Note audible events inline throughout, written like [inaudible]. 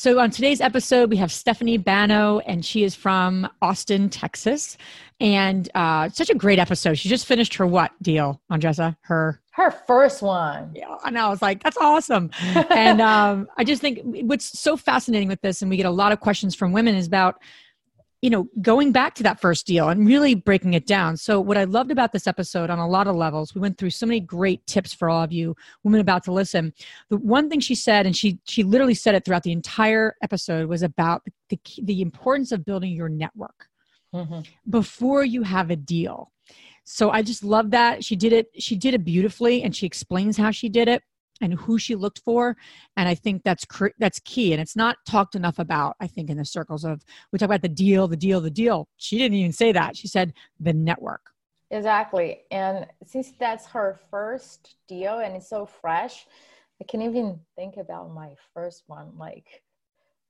So, on today's episode, we have Stephanie Banno, and she is from Austin, Texas. And uh, such a great episode. She just finished her what deal, Andressa? Her her first one. Yeah, and. I was like, that's awesome. and [laughs] um, I just think what's so fascinating with this, and we get a lot of questions from women, is about you know, going back to that first deal and really breaking it down. So, what I loved about this episode on a lot of levels, we went through so many great tips for all of you women about to listen. The one thing she said, and she she literally said it throughout the entire episode, was about the the, importance of building your network mm-hmm. before you have a deal. So I just love that she did it. She did it beautifully, and she explains how she did it and who she looked for and i think that's that's key and it's not talked enough about i think in the circles of we talk about the deal the deal the deal. She didn't even say that. She said the network. Exactly and since that's her first deal and it's so fresh i can't even think about my first one like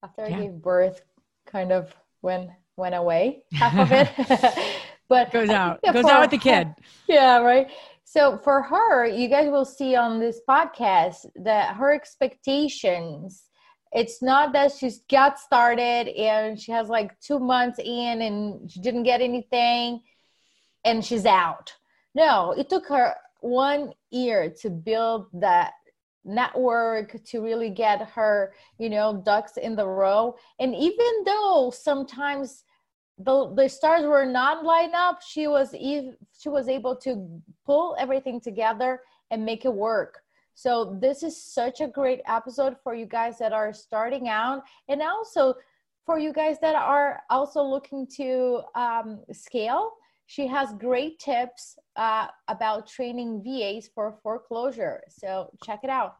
after yeah. i gave birth kind of went went away half of [laughs] it. [laughs] But goes out goes out with the kid. [laughs] Yeah right so for her, you guys will see on this podcast that her expectations it's not that she's got started and she has like two months in and she didn't get anything and she's out. No, it took her one year to build that network to really get her, you know, ducks in the row. And even though sometimes the the stars were not lined up. She was ev- she was able to pull everything together and make it work. So this is such a great episode for you guys that are starting out and also for you guys that are also looking to um, scale. She has great tips uh, about training VAs for foreclosure. So check it out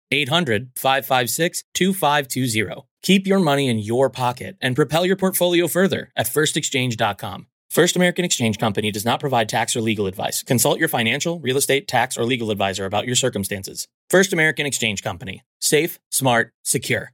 800 556 2520. Keep your money in your pocket and propel your portfolio further at firstexchange.com. First American Exchange Company does not provide tax or legal advice. Consult your financial, real estate, tax, or legal advisor about your circumstances. First American Exchange Company. Safe, smart, secure.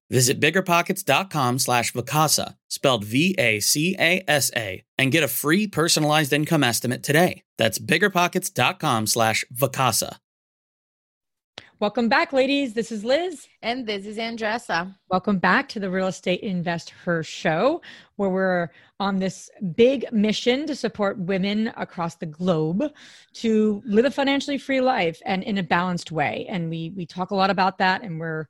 Visit biggerpockets.com slash Vacasa, spelled V-A-C-A-S-A, and get a free personalized income estimate today. That's biggerpockets.com slash Vacasa. Welcome back, ladies. This is Liz. And this is Andressa. Welcome back to the Real Estate InvestHER show, where we're on this big mission to support women across the globe to live a financially free life and in a balanced way. And we we talk a lot about that and we're,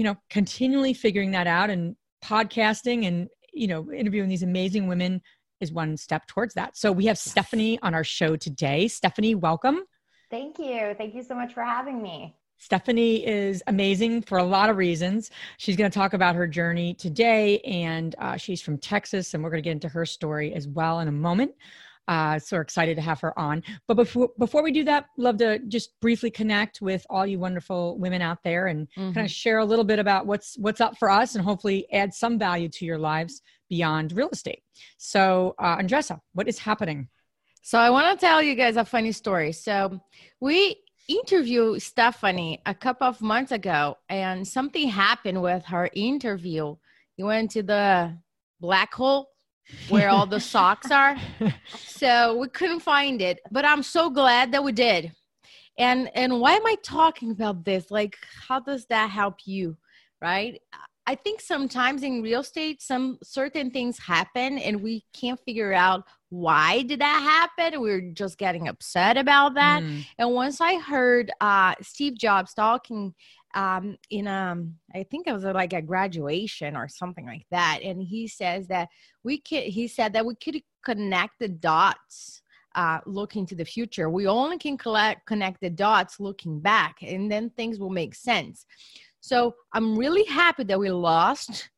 you know, continually figuring that out and podcasting and, you know, interviewing these amazing women is one step towards that. So we have Stephanie on our show today. Stephanie, welcome. Thank you. Thank you so much for having me. Stephanie is amazing for a lot of reasons. She's going to talk about her journey today, and uh, she's from Texas, and we're going to get into her story as well in a moment. Uh, so we're excited to have her on. But before before we do that, love to just briefly connect with all you wonderful women out there and mm-hmm. kind of share a little bit about what's what's up for us, and hopefully add some value to your lives beyond real estate. So, uh, Andressa, what is happening? So I want to tell you guys a funny story. So we interviewed Stephanie a couple of months ago, and something happened with her interview. You went to the black hole where all the [laughs] socks are. So we couldn't find it, but I'm so glad that we did. And and why am I talking about this? Like how does that help you? Right? I think sometimes in real estate some certain things happen and we can't figure out why did that happen we're just getting upset about that mm. and once i heard uh, steve jobs talking um, in um, I think it was like a graduation or something like that, and he says that we could. He said that we could connect the dots, uh, looking to the future. We only can collect connect the dots looking back, and then things will make sense. So I'm really happy that we lost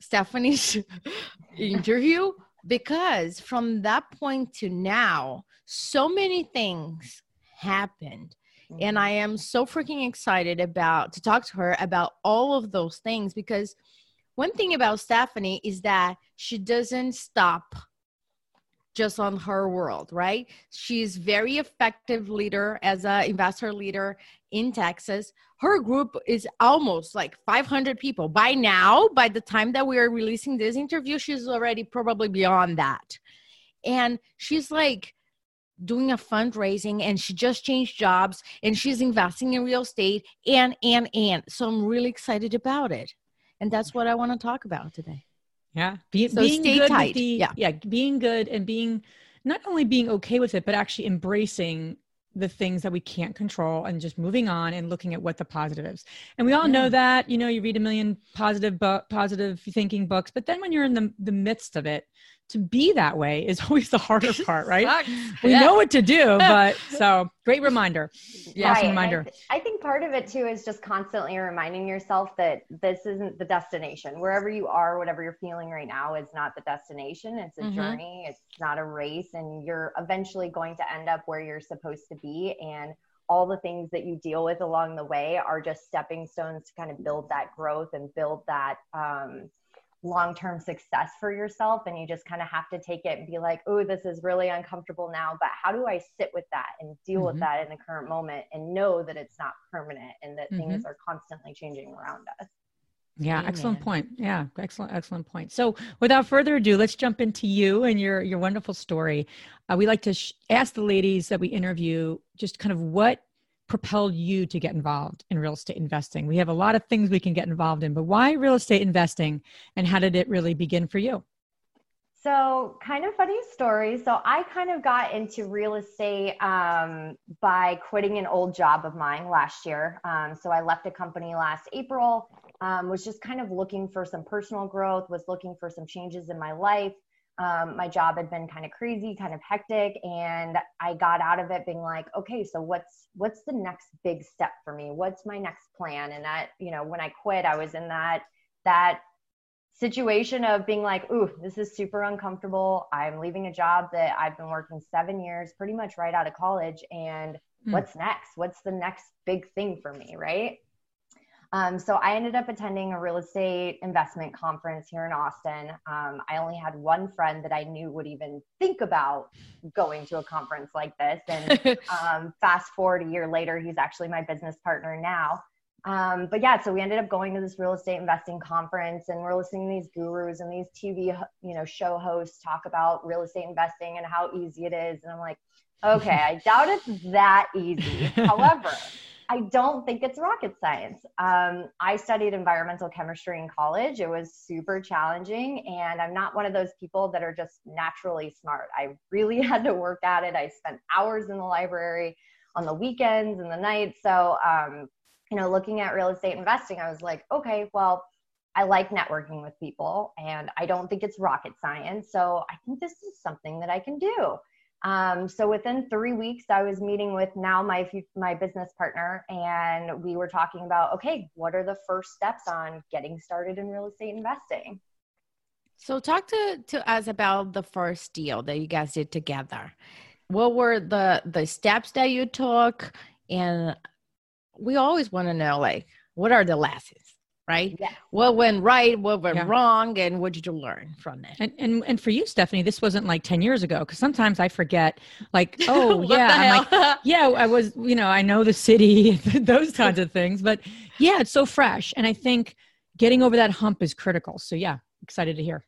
Stephanie's [laughs] interview because from that point to now, so many things happened and i am so freaking excited about to talk to her about all of those things because one thing about stephanie is that she doesn't stop just on her world right? She's very effective leader as an investor leader in texas. Her group is almost like 500 people. By now by the time that we are releasing this interview she's already probably beyond that. And she's like doing a fundraising and she just changed jobs and she's investing in real estate and and and. So i'm really excited about it. And that's what i want to talk about today. Yeah. Be, so being stay good tight. The, yeah. yeah being good and being not only being okay with it but actually embracing the things that we can't control and just moving on and looking at what the positives and we all yeah. know that you know you read a million positive bu- positive thinking books but then when you're in the, the midst of it to be that way is [laughs] always the harder [laughs] part, right? we yeah. know what to do, [laughs] but so great reminder. Yeah, awesome reminder. I, th- I, think part of it too is just constantly reminding yourself that this isn't the destination. Wherever you are, whatever you're feeling right now is not the destination. It's a mm-hmm. journey. It's not a race, and you're eventually going to end up where you're supposed to be. And all the things that you deal with along the way are just stepping stones to kind of build that growth and build that um, long-term success for yourself and you just kind of have to take it and be like oh this is really uncomfortable now but how do i sit with that and deal mm-hmm. with that in the current moment and know that it's not permanent and that mm-hmm. things are constantly changing around us yeah, Amen. excellent point. Yeah, excellent, excellent point. So, without further ado, let's jump into you and your your wonderful story. Uh, we like to sh- ask the ladies that we interview just kind of what propelled you to get involved in real estate investing? We have a lot of things we can get involved in, but why real estate investing and how did it really begin for you? So, kind of funny story. So, I kind of got into real estate um, by quitting an old job of mine last year. Um, so, I left a company last April, um, was just kind of looking for some personal growth, was looking for some changes in my life um, my job had been kind of crazy kind of hectic and i got out of it being like okay so what's what's the next big step for me? What's my next plan? And that you know when i quit i was in that that situation of being like ooh this is super uncomfortable. I'm leaving a job that i've been working seven years pretty much right out of college. And mm. what's next? What's the next big thing for me? Right um, so I ended up attending a real estate investment conference here in Austin. Um, I only had one friend that I knew would even think about going to a conference like this. And [laughs] um, fast forward a year later, he's actually my business partner now. Um, but yeah, so we ended up going to this real estate investing conference, and we're listening to these gurus and these TV, you know, show hosts talk about real estate investing and how easy it is. And I'm like, okay, I doubt it's that easy. [laughs] However, I don't think it's rocket science. Um, I studied environmental chemistry in college. It was super challenging, and I'm not one of those people that are just naturally smart. I really [laughs] had to work at it. I spent hours in the library on the weekends and the nights. So, um, you know, looking at real estate investing, I was like, okay, well, I like networking with people, and I don't think it's rocket science. So, I think this is something that I can do. Um, so within three weeks, I was meeting with now my my business partner, and we were talking about okay, what are the first steps on getting started in real estate investing? So talk to to us about the first deal that you guys did together. What were the the steps that you took, and we always want to know like what are the lessons right? Yeah. What went right, what went Yeah. wrong, and what did you learn from that? And, and and for you, Stephanie, this wasn't like ten years ago because sometimes I forget. Like, [laughs] oh yeah, I'm like, [laughs] yeah, I was, you know, I know the city, [laughs] those kinds of things. But yeah, it's so fresh, and I think getting over that hump is critical. So yeah, excited to hear.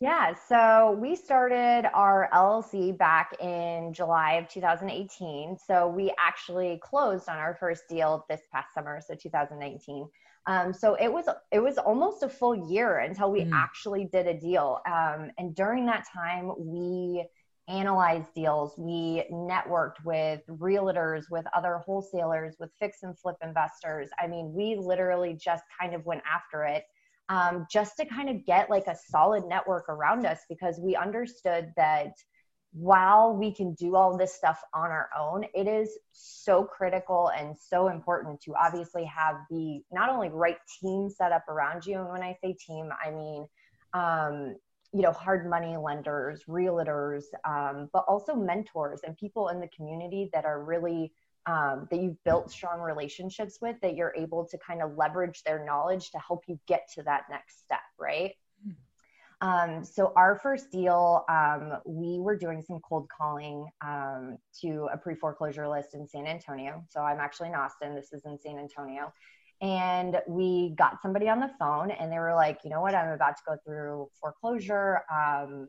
Yeah, so we started our LLC back in July of 2018. So we actually closed on our first deal this past summer, so 2019. Um, so it was it was almost a full year until we Mm. actually did a deal. Um, and during that time, we analyzed deals. We networked with realtors, with other wholesalers, with fix and flip investors. I mean, we literally just kind of went after it um, just to kind of get like a solid network around us because we understood that while we can do all this stuff on our own, it is so critical and so important to obviously have the not only right team set up around you. And when I say team, I mean, um, you know, hard money lenders, realtors, um, but also mentors and people in the community that are really um, that you've built strong relationships with that you're able to kind of leverage their knowledge to help you get to that next step, right? Um, so our first deal, um, we were doing some cold calling um, to a pre-foreclosure list in San Antonio. So I'm actually in Austin. This is in San Antonio. And we got somebody on the phone and they were like, you know what, I'm about to go through foreclosure. Um,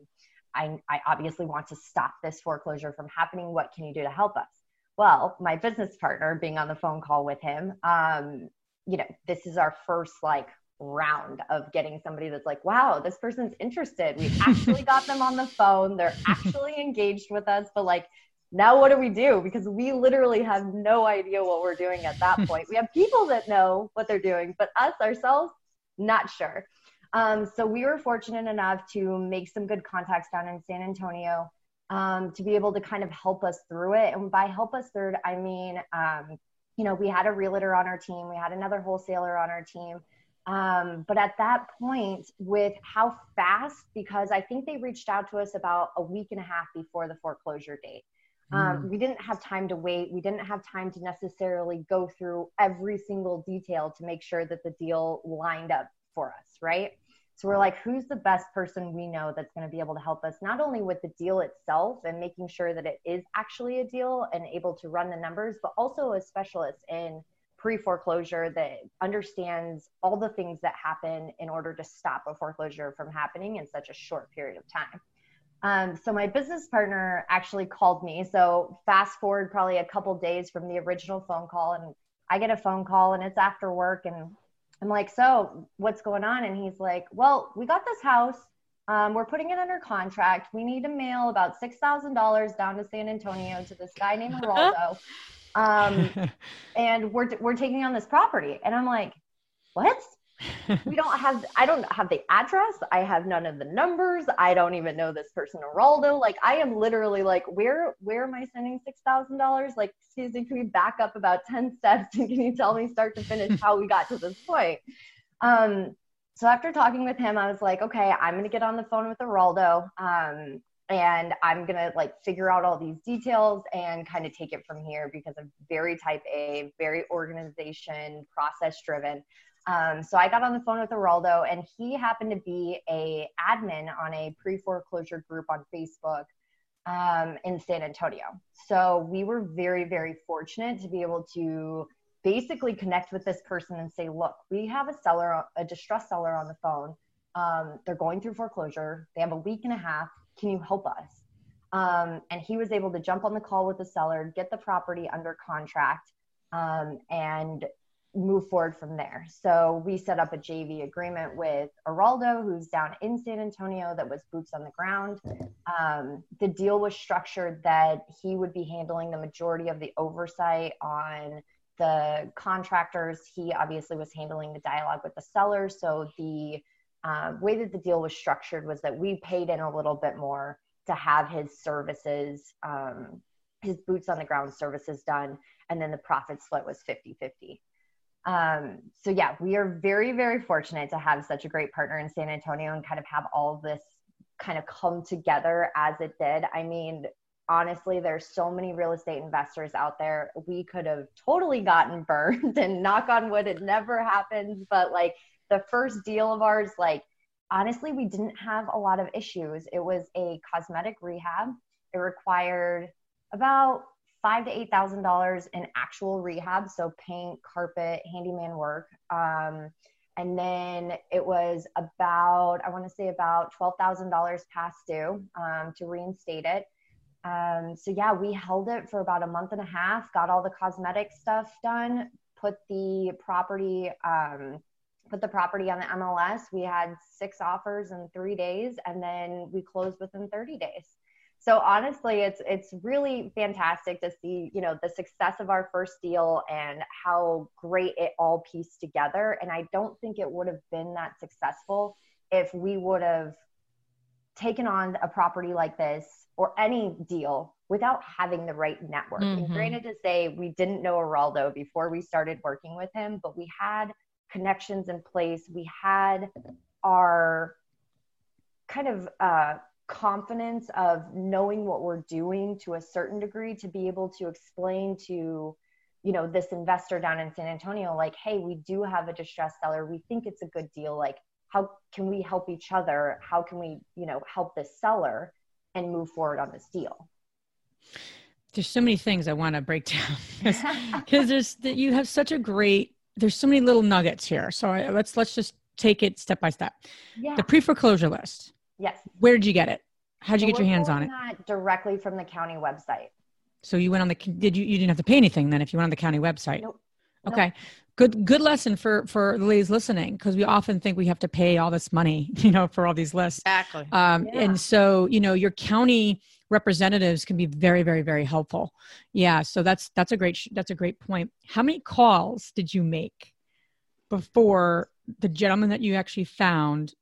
I, I obviously want to stop this foreclosure from happening. What can you do to help us? Well, my business partner being on the phone call with him, um, you know, this is our first like round of getting somebody that's like, wow, this person's interested. We actually got them on the phone. They're actually engaged with us, but like, now what do we do? Because we literally have no idea what we're doing at that [laughs] point. We have people that know what they're doing, but us ourselves, not sure. Um, so we were fortunate enough to make some good contacts down in San Antonio um, to be able to kind of help us through it. And by help us through it, I mean, um, you know, we had a realtor on our team, we had another wholesaler on our team. Um, but at that point, with how fast, because I think they reached out to us about a week and a half before the foreclosure date. Um, we didn't have time to wait. We didn't have time to necessarily go through every single detail to make sure that the deal lined up for us, right? So we're like, who's the best person we know that's going to be able to help us, not only with the deal itself and making sure that it is actually a deal and able to run the numbers, but also a specialist in pre foreclosure that understands all the things that happen in order to stop a foreclosure from happening in such a short period of time. Um, so my business partner actually called me. So fast forward probably a couple days from the original phone call, and I get a phone call, and it's after work, and I'm like, "So what's going on?" And he's like, "Well, we got this house. Um, we're putting it under contract. We need to mail about six thousand dollars down to San Antonio to this guy named [laughs] Geraldo, um, [laughs] and we're we're taking on this property." And I'm like, "What?" we don't [laughs] have i don't have the address i have none of the numbers i don't even know this person Geraldo. like i am literally like where where am i sending six thousand dollars like excuse me can we back up about 10 steps [laughs] and can you tell me start to finish how we got to this point um so after talking with him i was like okay i'm gonna get on the phone with Geraldo, um and i'm gonna like figure out all these details and kind of take it from here because i'm very type a very organization process driven um, so I got on the phone with Geraldo, and he happened to be a admin on a pre-foreclosure group on Facebook um, in San Antonio. So we were very, very fortunate to be able to basically connect with this person and say, look, we have a seller, a distressed seller on the phone. Um, they're going through foreclosure. They have a week and a half. Can you help us? Um, and he was able to jump on the call with the seller, get the property under contract, um, and move forward from there. So we set up a JV agreement with Geraldo, who's down in San Antonio, that was boots on the ground. Um, the deal was structured that he would be handling the majority of the oversight on the contractors. He obviously was handling the dialogue with the sellers. So the uh, way that the deal was structured was that we paid in a little bit more to have his services, um, his boots on the ground services done, and then the profit split was 50 50. Um, so yeah, we are very, very fortunate to have such a great partner in San Antonio and kind of have all this kind of come together as it did. I mean, honestly, there's so many real estate investors out there. We could have totally gotten [laughs] burned and knock on wood, it never happens. But like the first deal of ours, like honestly, we didn't have a lot of issues. It was a cosmetic rehab. It required about five to eight thousand dollars in actual rehab, so paint, carpet, handyman work. Um, and then it was about I want to say about twelve thousand dollars past due um, to reinstate it. Um, so yeah, we held it for about a month and a half, got all the cosmetic stuff done, put the property um, put the property on the MLS. We had six offers in three days, and then we closed within 30 days. So honestly, it's it's really fantastic to see you know the success of our first deal and how great it all pieced together. And I don't think it would have been that successful if we would have taken on a property like this or any deal without having the right network. Mm-hmm. And granted to say, we didn't know Geraldo before we started working with him, but we had connections in place. We had our kind of uh, confidence of knowing what we're doing to a certain degree to be able to explain to you know this investor down in san antonio like hey we do have a distressed seller. We think it's a good deal. Like how can we help each other? How can we you know help this seller and move forward on this deal? There's so many things i want to break down because [laughs] there's that you have such a great there's so many little nuggets here. So I, let's let's just take it step by step. Yeah. The pre-foreclosure list. Yes. Where did you get it? How did so you get your hands on it? Not directly from the county website. So you went on the did you you didn't have to pay anything then if you went on the county website? Nope. Okay. Nope. Good good lesson for for the ladies listening because we often think we have to pay all this money, [laughs] you know, for all these lists. Exactly. Um, yeah. and so, you know, your county representatives can be very very very helpful yeah so that's that's a great that's a great point how many calls did you make before the gentleman that you actually found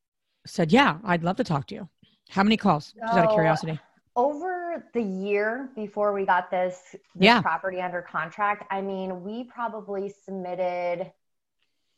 said yeah i'd love to talk to you how many calls so, just out of curiosity over the year before we got this, this yeah. property under contract i mean we probably submitted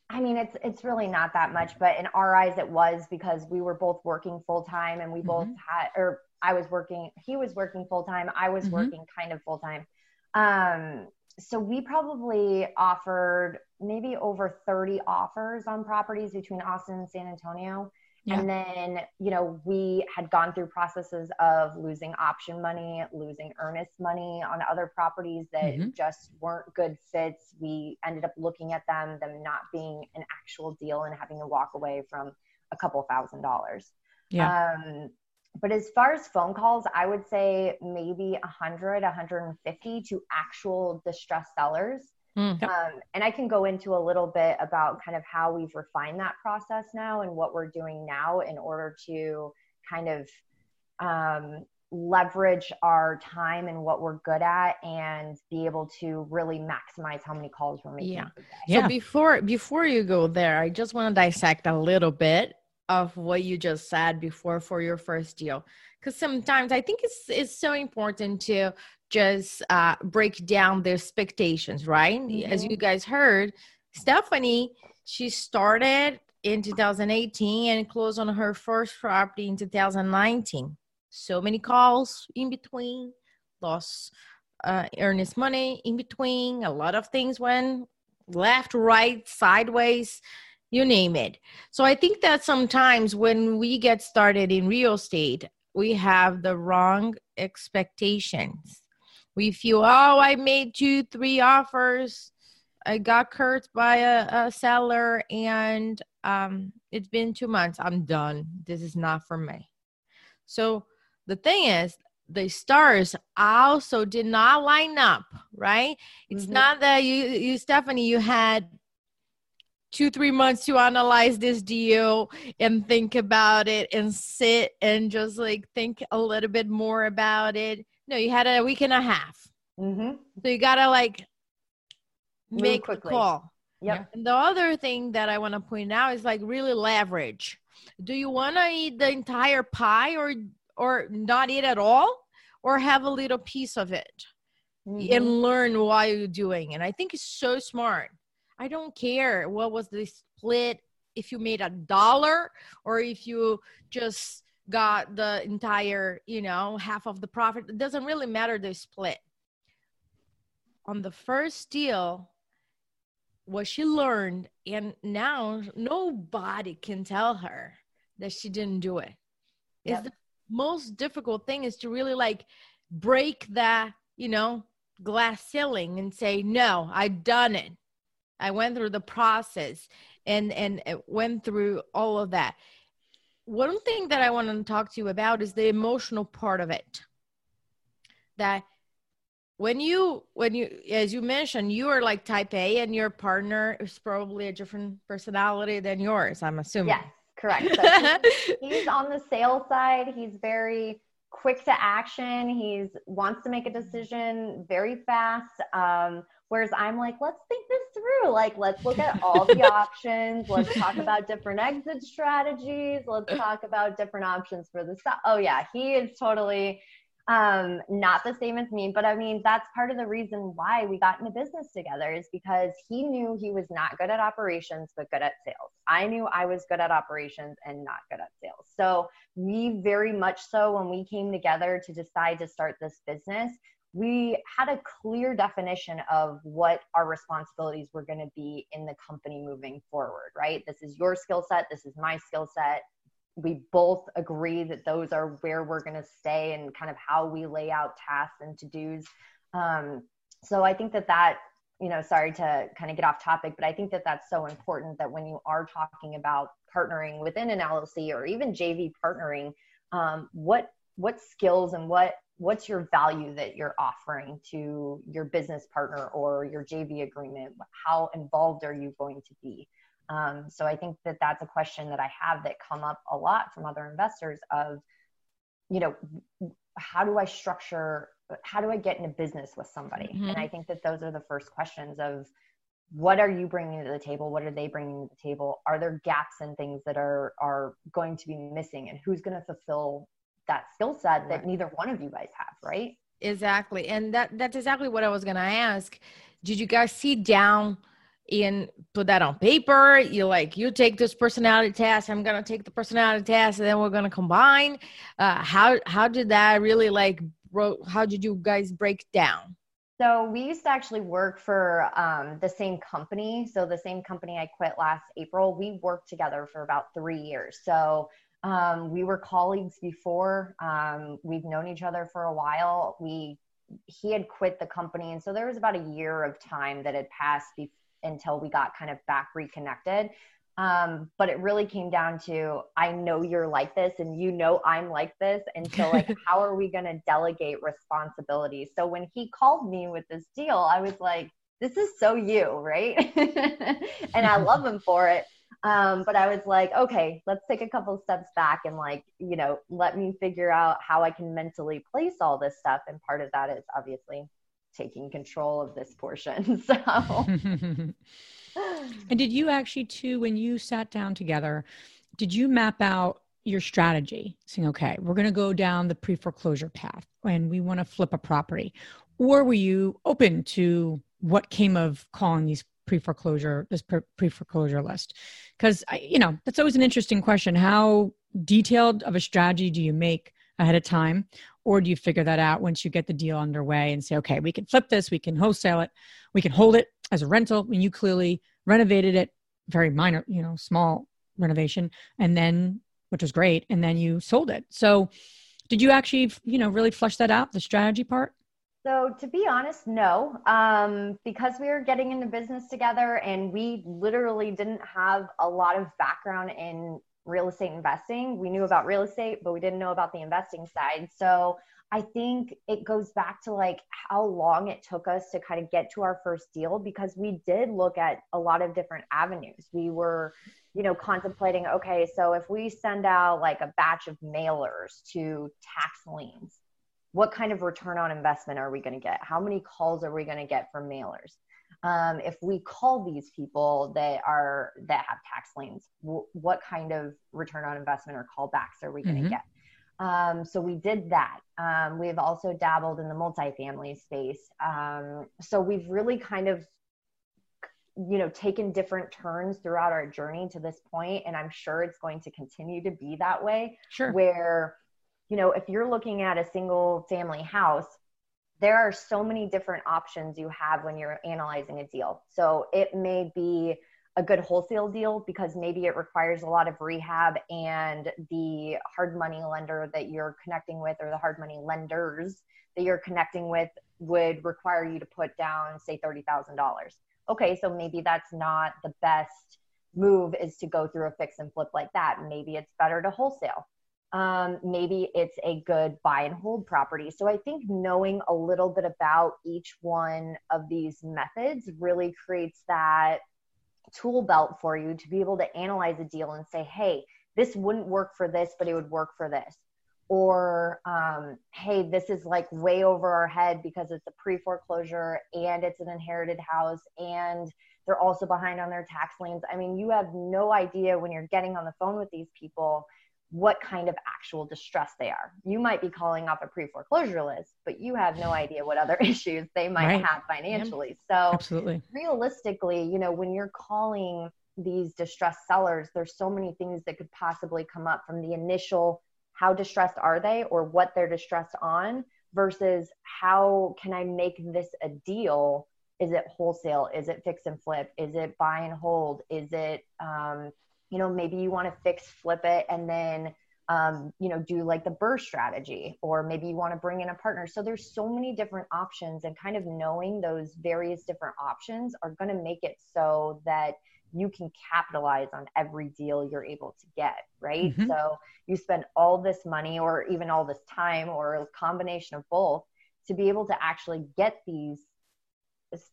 I mean, it's it's really not that much, but in our eyes, it was because we were both working full time, and we mm-hmm. both had, or I was working, he was working full time, I was mm-hmm. working kind of full time. Um, so we probably offered maybe over 30 offers on properties between Austin and San Antonio. Yeah. And then, you know, we had gone through processes of losing option money, losing earnest money on other properties that mm-hmm. just weren't good fits. We ended up looking at them, them not being an actual deal and having to walk away from a couple thousand dollars. Yeah. Um, but as far as phone calls, I would say maybe 100, 150 to actual distressed sellers. Mm. Um, and I can go into a little bit about kind of how we've refined that process now and what we're doing now in order to kind of um, leverage our time and what we're good at and be able to really maximize how many calls we're making. Yeah. yeah. So before before you go there, I just want to dissect a little bit of what you just said before for your first deal. Because sometimes i think it's it's so important to just uh, break down the expectations right? Mm-hmm. as you guys heard stephanie she started in 2018 and closed on her first property in 2019 so many calls in between lost uh, earnest money in between a lot of things went left right sideways you name it. So I think that sometimes when we get started in real estate, we have the wrong expectations. We feel, oh, I made two, three offers. I got cursed by a, a seller and um, it's been two months. I'm done. This is not for me. So the thing is, the stars also did not line up, right? It's mm-hmm. not that you, you, Stephanie, you had two three months to analyze this deal and think about it and sit and just like think a little bit more about it no you had a week and a half mm-hmm. so you gotta like Move make quickly. a call Yep. And the other thing that I want to point out is like really leverage. Do you want to eat the entire pie or or not eat at all or have a little piece of it mm-hmm. and learn why you're doing it? I think it's so smart. I don't care what was the split, if you made a dollar or if you just got the entire, you know, half of the profit. It doesn't really matter the split. On the first deal, what she learned and now nobody can tell her that she didn't do it yep. is the most difficult thing is to really like break that you know glass ceiling and say no i done it i went through the process and and went through all of that. One thing that i want to talk to you about is the emotional part of it. That when you when you as you mentioned you are like type a and your partner is probably a different personality than yours i'm assuming. Yes correct. So [laughs] he's, he's on the sales side. He's very quick to action. He's wants to make a decision very fast. Um, whereas i'm like let's think this through like let's look at all the [laughs] options let's talk about different exit strategies let's talk about different options for the stock oh yeah he is totally um, not the same as me, but I mean, that's part of the reason why we got into business together is because he knew he was not good at operations, but good at sales. I knew I was good at operations and not good at sales. So we very much so, when we came together to decide to start this business, we had a clear definition of what our responsibilities were going to be in the company moving forward, right? This is your skill set. This is my skill set we both agree that those are where we're going to stay and kind of how we lay out tasks and to dos. Um, so I think that that, you know, sorry to kind of get off topic, but I think that that's so important that when you are talking about partnering within an LLC or even JV partnering, um, what what skills and what what's your value that you're offering to your business partner or your JV agreement? How involved are you going to be? Um, so I think that that's a question that I have that come up a lot from other investors of, you know, how do I structure, how do I get into business with somebody? Mm-hmm. And I think that those are the first questions of what are you bringing to the table? What are they bringing to the table? Are there gaps and things that are, are going to be missing and who's going to fulfill that skill set right. that neither one of you guys have, right? Exactly. And that, that's exactly what I was going to ask. Did you guys sit down and put that on paper you like you take this personality test i'm gonna take the personality test and then we're gonna combine uh, how how did that really like bro how did you guys break down so we used to actually work for um, the same company so the same company i quit last april we worked together for about three years so um, we were colleagues before um, we've known each other for a while we he had quit the company and so there was about a year of time that had passed before until we got kind of back reconnected. Um, but it really came down to I know you're like this and you know I'm like this. And so, like, [laughs] how are we going to delegate responsibility? So, when he called me with this deal, I was like, this is so you, right? [laughs] and I love him for it. Um, but I was like, okay, let's take a couple steps back and, like, you know, let me figure out how I can mentally place all this stuff. And part of that is obviously taking control of this portion. [laughs] So [laughs] and did you actually too when you sat down together, did you map out your strategy saying okay we're going to go down the pre-foreclosure path and we want to flip a property or were you open to what came of calling these pre-foreclosure this pre-foreclosure list because you know that's always an interesting question. How detailed of a strategy do you make ahead of time? Or do you figure that out once you get the deal underway and say okay we can flip this we can wholesale it we can hold it as a rental and you clearly renovated it very minor you know small renovation and then which was great and then you sold it. So did you actually you know really flush that out the strategy part so to be honest no um, because we were getting into business together and we literally didn't have a lot of background in real estate investing. We knew about real estate, but we didn't know about the investing side. So I think it goes back to like how long it took us to kind of get to our first deal because we did look at a lot of different avenues. We were, you know, contemplating okay, so if we send out like a batch of mailers to tax liens, what kind of return on investment are we going to get? How many calls are we going to get from mailers? um, if we call these people that are that have tax liens w- what kind of return on investment or callbacks are we going to mm-hmm. get um, so we did that um, we've also dabbled in the multifamily space um, so we've really kind of you know taken different turns throughout our journey to this point and i'm sure it's going to continue to be that way sure where you know if you're looking at a single family house there are so many different options you have when you're analyzing a deal. So it may be a good wholesale deal because maybe it requires a lot of rehab and the hard money lender that you're connecting with or the hard money lenders that you're connecting with would require you to put down say $30,000. Okay, so maybe that's not the best move is to go through a fix and flip like that. Maybe it's better to wholesale. Um, maybe it's a good buy and hold property. So I think knowing a little bit about each one of these methods really creates that tool belt for you to be able to analyze a deal and say, hey, this wouldn't work for this, but it would work for this. Or, um, hey, this is like way over our head because it's a pre foreclosure and it's an inherited house and they're also behind on their tax liens. I mean, you have no idea when you're getting on the phone with these people what kind of actual distress they are. You might be calling off a pre foreclosure list, but you have no idea what other [laughs] issues they might right. have financially. Yep. So, absolutely. Realistically, you know, when you're calling these distressed sellers, there's so many things that could possibly come up from the initial how distressed are they or what they're distressed on versus how can I make this a deal? Is it wholesale? Is it fix and flip? Is it buy and hold? Is it um, you know maybe you want to fix flip it and then um, you know do like the BRRRR strategy or maybe you want to bring in a partner so there's so many different options and kind of knowing those various different options are going to make it so that you can capitalize on every deal you're able to get right mm-hmm. so you spend all this money or even all this time or a combination of both to be able to actually get these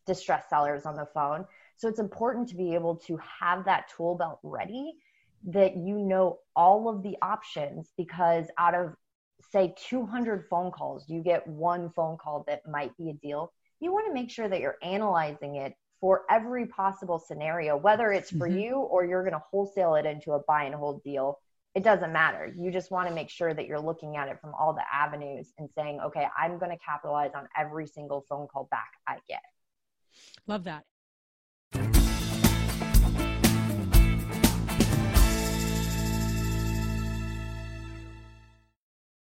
distressed sellers on the phone so it's important to be able to have that tool belt ready that you know all of the options because out of say 200 phone calls, you get one phone call that might be a deal. You want to make sure that you're analyzing it for every possible scenario, whether it's for mm-hmm. you or you're going to wholesale it into a buy and hold deal. It doesn't matter. You just want to make sure that you're looking at it from all the avenues and saying, okay, I'm going to capitalize on every single phone call back I get. Love that.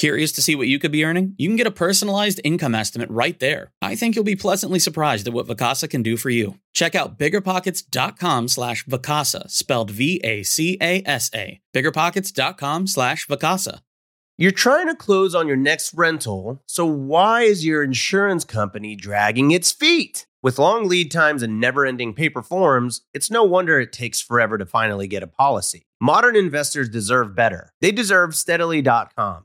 Curious to see what you could be earning? You can get a personalized income estimate right there. I think you'll be pleasantly surprised at what Vacasa can do for you. Check out biggerpockets.com slash Vacasa, spelled V-A-C-A-S-A. Biggerpockets.com slash Vacasa. You're trying to close on your next rental, so why is your insurance company dragging its feet? With long lead times and never ending paper forms, it's no wonder it takes forever to finally get a policy. Modern investors deserve better. They deserve steadily.com.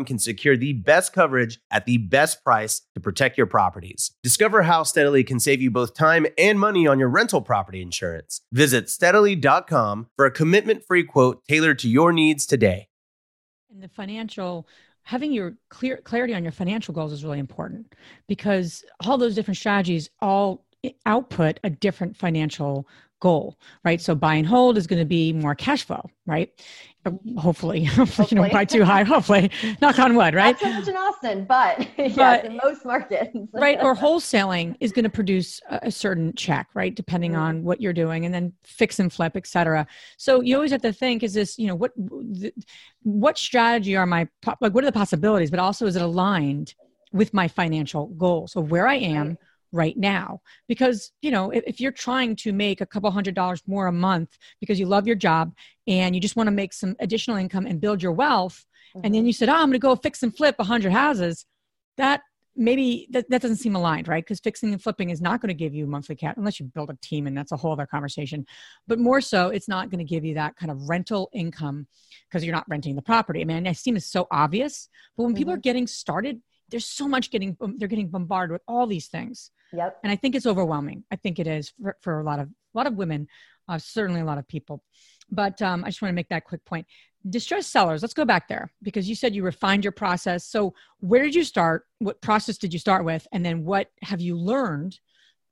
can secure the best coverage at the best price to protect your properties. Discover how Steadily can save you both time and money on your rental property insurance. Visit steadily.com for a commitment free quote tailored to your needs today. And the financial having your clear clarity on your financial goals is really important because all those different strategies all output a different financial goal, right? So buy and hold is going to be more cash flow, right? Hopefully, [laughs] hopefully. you don't buy too high. Hopefully, knock on wood, right? Not so much in Austin, but, [laughs] but yes, in most markets, [laughs] right? Or wholesaling is going to produce a, a certain check, right? Depending mm-hmm. on what you're doing, and then fix and flip, etc. So you always have to think: is this, you know, what what strategy are my like? What are the possibilities? But also, is it aligned with my financial goals of where I am? Right right now because you know if, if, you're trying to make a couple hundred dollars more a month because you love your job and you just want to make some additional income and build your wealth mm-hmm. and then mm-hmm. you said oh i'm going to go fix and flip 100 houses that maybe that, that doesn't seem aligned, right? Because fixing and flipping is not going to give you monthly cat unless you build a team, and that's a whole other conversation. But more so, it's not going to give you that kind of rental income because you're not renting the property. I mean, I seem is so obvious, but when mm-hmm. people are getting started, there's so much getting they're getting bombarded with all these things. Yep. And I think it's overwhelming. I think it is for, for a lot of a lot of women, uh, certainly a lot of people. But um, I just want to make that quick point distressed sellers let's go back there because you said you refined your process so where did you start what process did you start with and then what have you learned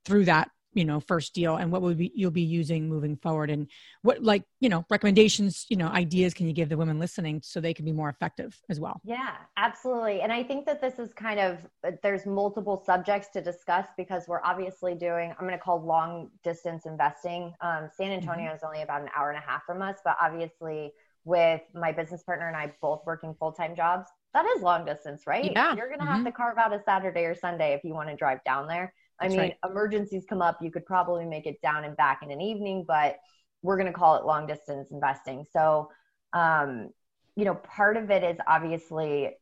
through that you know first deal and what would be you'll be using moving forward and what like you know recommendations you know ideas can you give the women listening so they can be more effective as well yeah absolutely and i think that this is kind of there's multiple subjects to discuss because we're obviously doing i'm going to call long distance investing um, san antonio mm-hmm. is only about an hour and a half from us but obviously with my business partner and I both working full time jobs, that is long distance, right? Yeah. You're going to mm-hmm. have to carve out a Saturday or Sunday if you want to drive down there. I That's mean, right. emergencies come up, you could probably make it down and back in an evening, but we're going to call it long distance investing. So, um, you know, part of it is obviously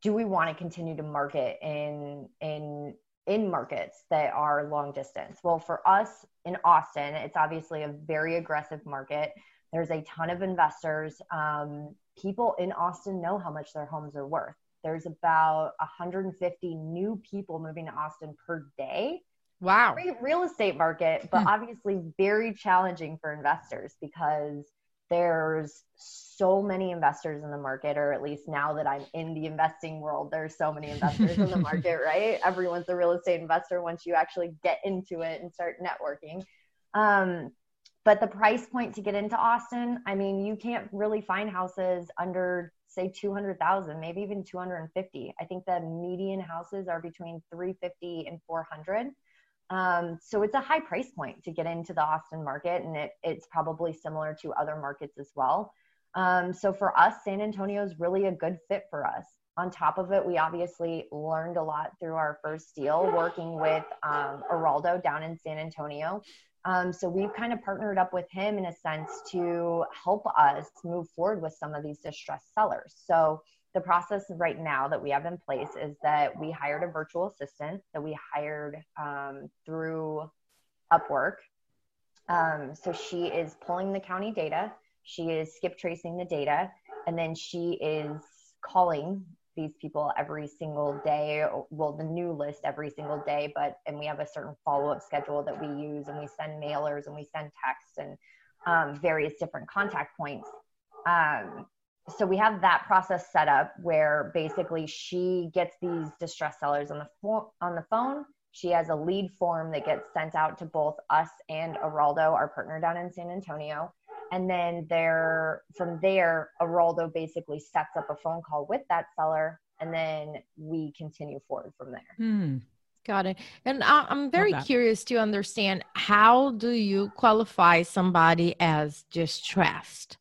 do we want to continue to market in in in markets that are long distance? Well, for us in Austin, it's obviously a very aggressive market there's a ton of investors. Um, people in Austin know how much their homes are worth. There's about 150 new people moving to Austin per day. Wow. Great real estate market, but hmm. obviously very challenging for investors because there's so many investors in the market, or at least now that I'm in the investing world, there's so many investors in the [laughs] market, right? Everyone's a real estate investor once you actually get into it and start networking. Um, but the price point to get into Austin, I mean, you can't really find houses under say 200,000, maybe even 250. I think the median houses are between 350 and 400. Um, so it's a high price point to get into the Austin market, and it, it's probably similar to other markets as well. Um, so for us, San Antonio is really a good fit for us. On top of it, we obviously learned a lot through our first deal working with um, Geraldo down in San Antonio. Um, so we've kind of partnered up with him in a sense to help us move forward with some of these distressed sellers. So the process right now that we have in place is that we hired a virtual assistant that we hired um, through Upwork. Um, so she is pulling the county data, she is skip tracing the data, and then she is calling these people every single day well the new list every single day but and we have a certain follow-up schedule that we use and we send mailers and we send texts and um, various different contact points. Um, so we have that process set up where basically she gets these distress sellers on the phone on the phone. She has a lead form that gets sent out to both us and Geraldo, our partner down in San Antonio and then there from there Geraldo basically sets up a phone call with that seller and then we continue forward from there. Hmm. got it. And i'm very curious to understand how do you qualify somebody as distressed?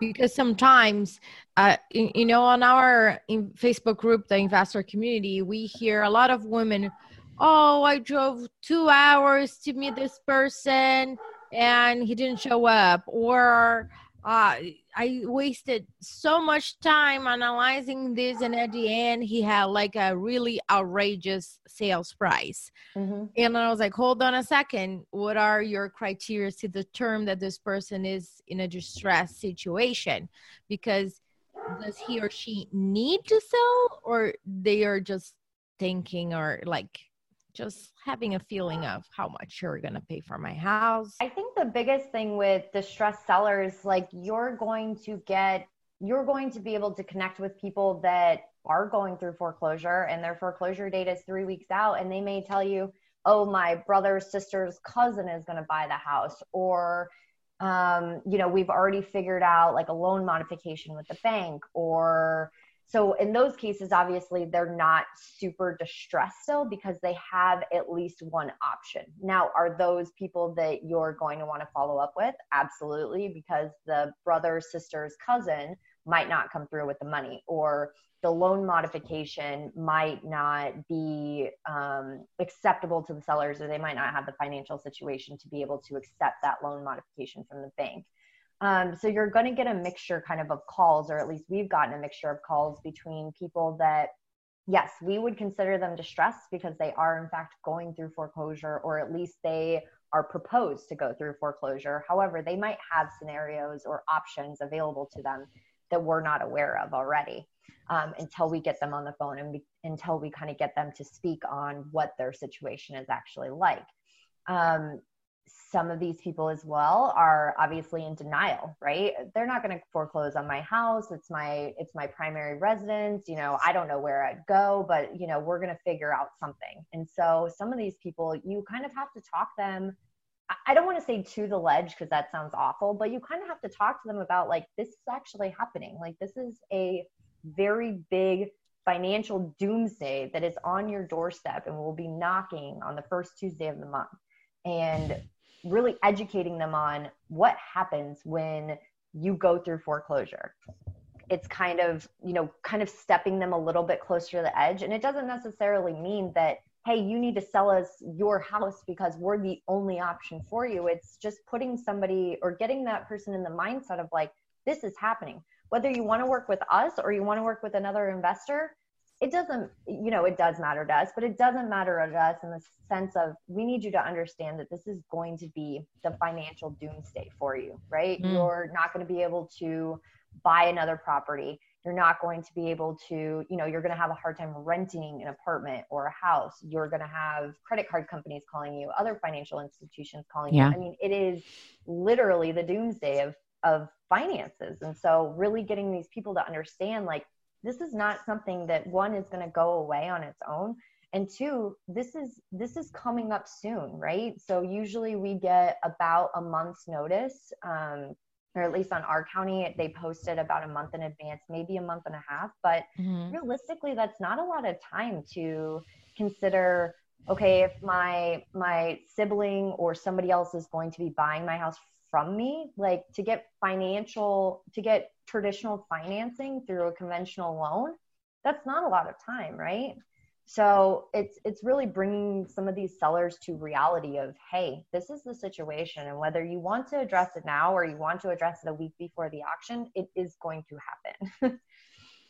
Because sometimes uh, you know on our facebook group the investor community we hear a lot of women oh i drove two hours to meet this person and he didn't show up or uh, I wasted so much time analyzing this, and at the end, he had like a really outrageous sales price. Mm-hmm. And I was like, hold on a second. What are your criteria to determine that this person is in a distress situation? Because does he or she need to sell, or they are just thinking, or like, just having a feeling of how much you're going to pay for my house. I think the biggest thing with distressed sellers, like you're going to get, you're going to be able to connect with people that are going through foreclosure and their foreclosure date is three weeks out. And they may tell you, oh, my brother's sister's cousin is going to buy the house. Or, um, you know, we've already figured out like a loan modification with the bank or, so in those cases, obviously, they're not super distressed still because they have at least one option. Now, are those people that you're going to want to follow up with? Absolutely, because the brother, sister's cousin might not come through with the money or the loan modification might not be um, acceptable to the sellers or they might not have the financial situation to be able to accept that loan modification from the bank um, so you're going to get a mixture kind of of calls, or at least we've gotten a mixture of calls between people that yes, we would consider them distressed because they are, in fact, going through foreclosure, or at least they are proposed to go through foreclosure. However, they might have scenarios or options available to them that we're not aware of already um, until we get them on the phone and we, until we kind of get them to speak on what their situation is actually like. Um, some of these people as well are obviously in denial right? They're not going to foreclose on my house. It's my it's my primary residence. You know i don't know where i'd go but you know we're going to figure out something. And so some of these people you kind of have to talk them i don't want to say to the ledge because that sounds awful but you kind of have to talk to them about like this is actually happening. Like this is a very big financial doomsday that is on your doorstep and will be knocking on the first tuesday of the month. And really educating them on what happens when you go through foreclosure. It's kind of you know kind of stepping them a little bit closer to the edge. And it doesn't necessarily mean that hey you need to sell us your house because we're the only option for you. It's just putting somebody or getting that person in the mindset of like this is happening. Whether you want to work with us or you want to work with another investor it doesn't you know it does matter to us but it doesn't matter to us in the sense of we need you to understand that this is going to be the financial doomsday for you right? Mm. you're not going to be able to buy another property. You're not going to be able to you know you're going to have a hard time renting an apartment or a house. You're going to have credit card companies calling you other financial institutions calling yeah. you i mean it is literally the doomsday of of finances. And so really getting these people to understand like this is not something that one is going to go away on its own. And two this is this is coming up soon right? So usually we get about a month's notice um, or at least on our county they posted about a month in advance maybe a month and a half. But mm-hmm. realistically that's not a lot of time to consider okay if my my sibling or somebody else is going to be buying my house from me like to get financial to get traditional financing through a conventional loan that's not a lot of time right? So it's it's really bringing some of these sellers to reality of hey this is the situation. And whether you want to address it now or you want to address it a week before the auction it is going to happen. [laughs]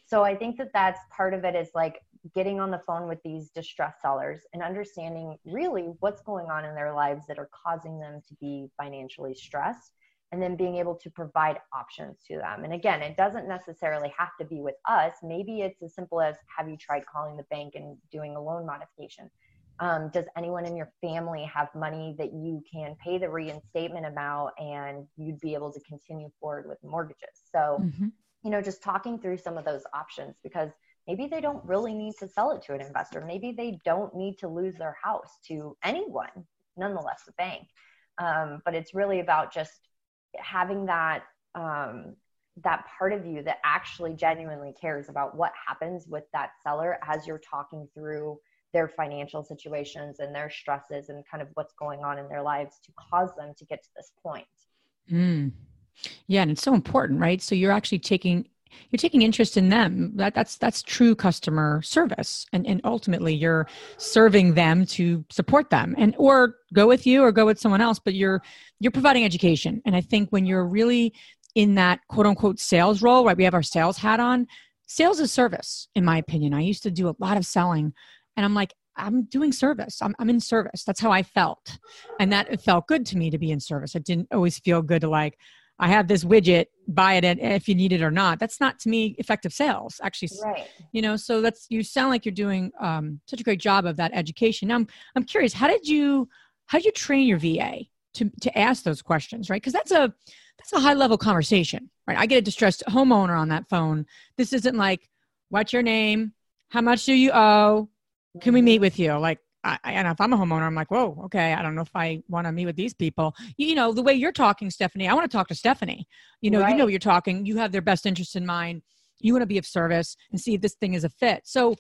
So i think that that's part of it is like getting on the phone with these distressed sellers and understanding really what's going on in their lives that are causing them to be financially stressed and then being able to provide options to them. And again, it doesn't necessarily have to be with us. Maybe it's as simple as have you tried calling the bank and doing a loan modification? Um, does anyone in your family have money that you can pay the reinstatement amount and you'd be able to continue forward with mortgages? So, mm-hmm. you know, just talking through some of those options because maybe they don't really need to sell it to an investor. Maybe they don't need to lose their house to anyone, nonetheless, the bank. Um, but it's really about just having that um, that part of you that actually genuinely cares about what happens with that seller as you're talking through their financial situations and their stresses and kind of what's going on in their lives to cause them to get to this point. Mm. Yeah, and it's so important, right? So you're actually taking you're taking interest in them. That that's that's true customer service. And and ultimately you're serving them to support them. And or go with you or go with someone else but you're you're providing education. And i think when you're really in that quote unquote sales role right we have our sales hat on sales is service in my opinion. I used to do a lot of selling and i'm like i'm doing service. I'm, I'm in service. That's how i felt. And that felt good to me to be in service. It didn't always feel good to like I have this widget, buy it if you need it or not. That's not to me effective sales, actually. Right. You know, so that's you sound like you're doing um, such a great job of that education. Now, I'm I'm curious, how did you how did you train your VA to to ask those questions, right? Because that's a that's a high level conversation, right? I get a distressed homeowner on that phone. This isn't like, what's your name? How much do you owe? Can we meet with you? Like, I, and if I'm a homeowner, I'm like, whoa, okay, I don't know if I want to meet with these people. You, know, the way you're talking, Stephanie, I want to talk to Stephanie. You know, right. you know, you're talking, you have their best interest in mind. You want to be of service and see if this thing is a fit. So,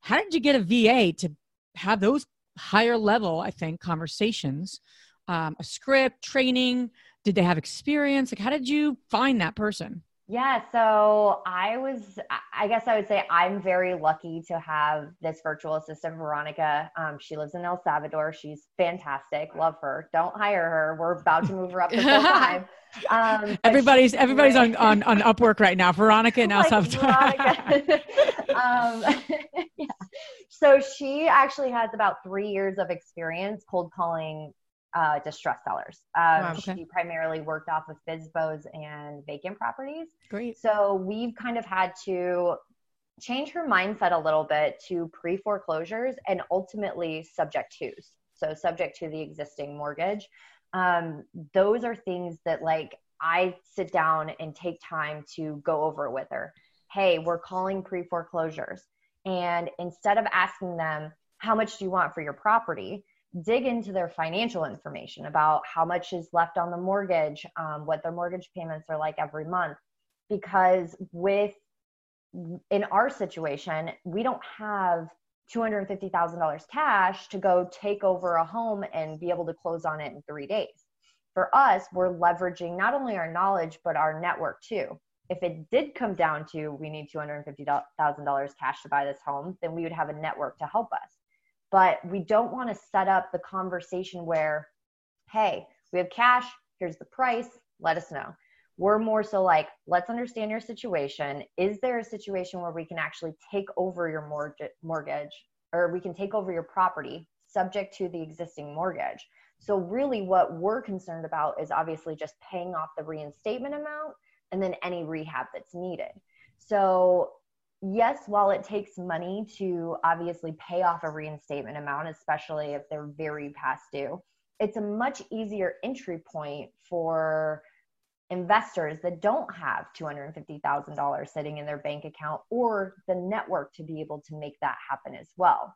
how did you get a VA to have those higher level, I think, conversations? Um, a script, training? Did they have experience? Like, how did you find that person? Yeah, so I was, I guess I would say I'm very lucky to have this virtual assistant, Veronica. Um, she lives in El Salvador. She's fantastic. Love her. Don't hire her. We're about to move her up [laughs] to full time. Um, everybody's everybody's on, on on Upwork right now. Veronica now like Veronica. [laughs] um, [laughs] yeah. So she actually has about three years of experience cold calling uh, distressed sellers. Um, wow, okay. She primarily worked off of FSBOs and vacant properties. Great. So we've kind of had to change her mindset a little bit to pre foreclosures and ultimately subject twos. So subject to the existing mortgage. Um, those are things that like I sit down and take time to go over with her. Hey, we're calling pre foreclosures. And instead of asking them, how much do you want for your property? Dig into their financial information about how much is left on the mortgage, um, what their mortgage payments are like every month. Because with in our situation, we don't have $250,000 cash to go take over a home and be able to close on it in three days. For us, we're leveraging not only our knowledge, but our network too. If it did come down to we need $250,000 cash to buy this home, then we would have a network to help us but we don't want to set up the conversation where hey we have cash here's the price let us know. We're more so like let's understand your situation. Is there a situation where we can actually take over your mortgage or we can take over your property subject to the existing mortgage? So really what we're concerned about is obviously just paying off the reinstatement amount and then any rehab that's needed. So yes, while it takes money to obviously pay off a reinstatement amount, especially if they're very past due, it's a much easier entry point for investors that don't have $250,000 sitting in their bank account or the network to be able to make that happen as well.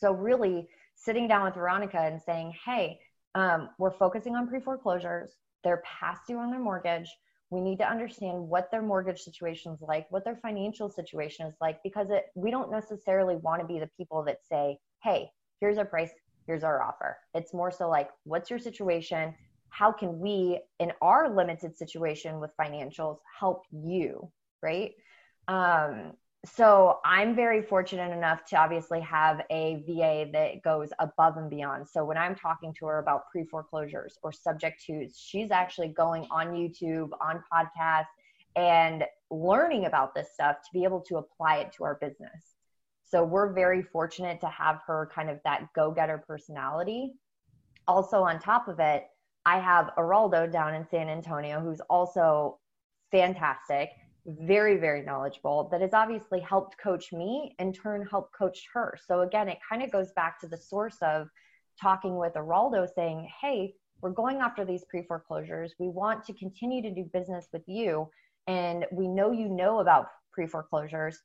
So, really sitting down with Veronica and saying, hey, um, we're focusing on pre foreclosures, they're past due on their mortgage we need to understand what their mortgage situation is like what their financial situation is like because it, we don't necessarily want to be the people that say hey here's our price here's our offer. It's more so like what's your situation? How can we in our limited situation with financials help you? Right? Um, so I'm very fortunate enough to obviously have a VA that goes above and beyond. So when I'm talking to her about pre foreclosures or subject to, she's actually going on YouTube, on podcasts, and learning about this stuff to be able to apply it to our business. So we're very fortunate to have her kind of that go getter personality. Also, on top of it, I have Geraldo down in San Antonio, who's also fantastic very very knowledgeable that has obviously helped coach me in turn help coach her. So again it kind of goes back to the source of talking with Geraldo saying hey we're going after these pre foreclosures we want to continue to do business with you and we know you know about pre foreclosures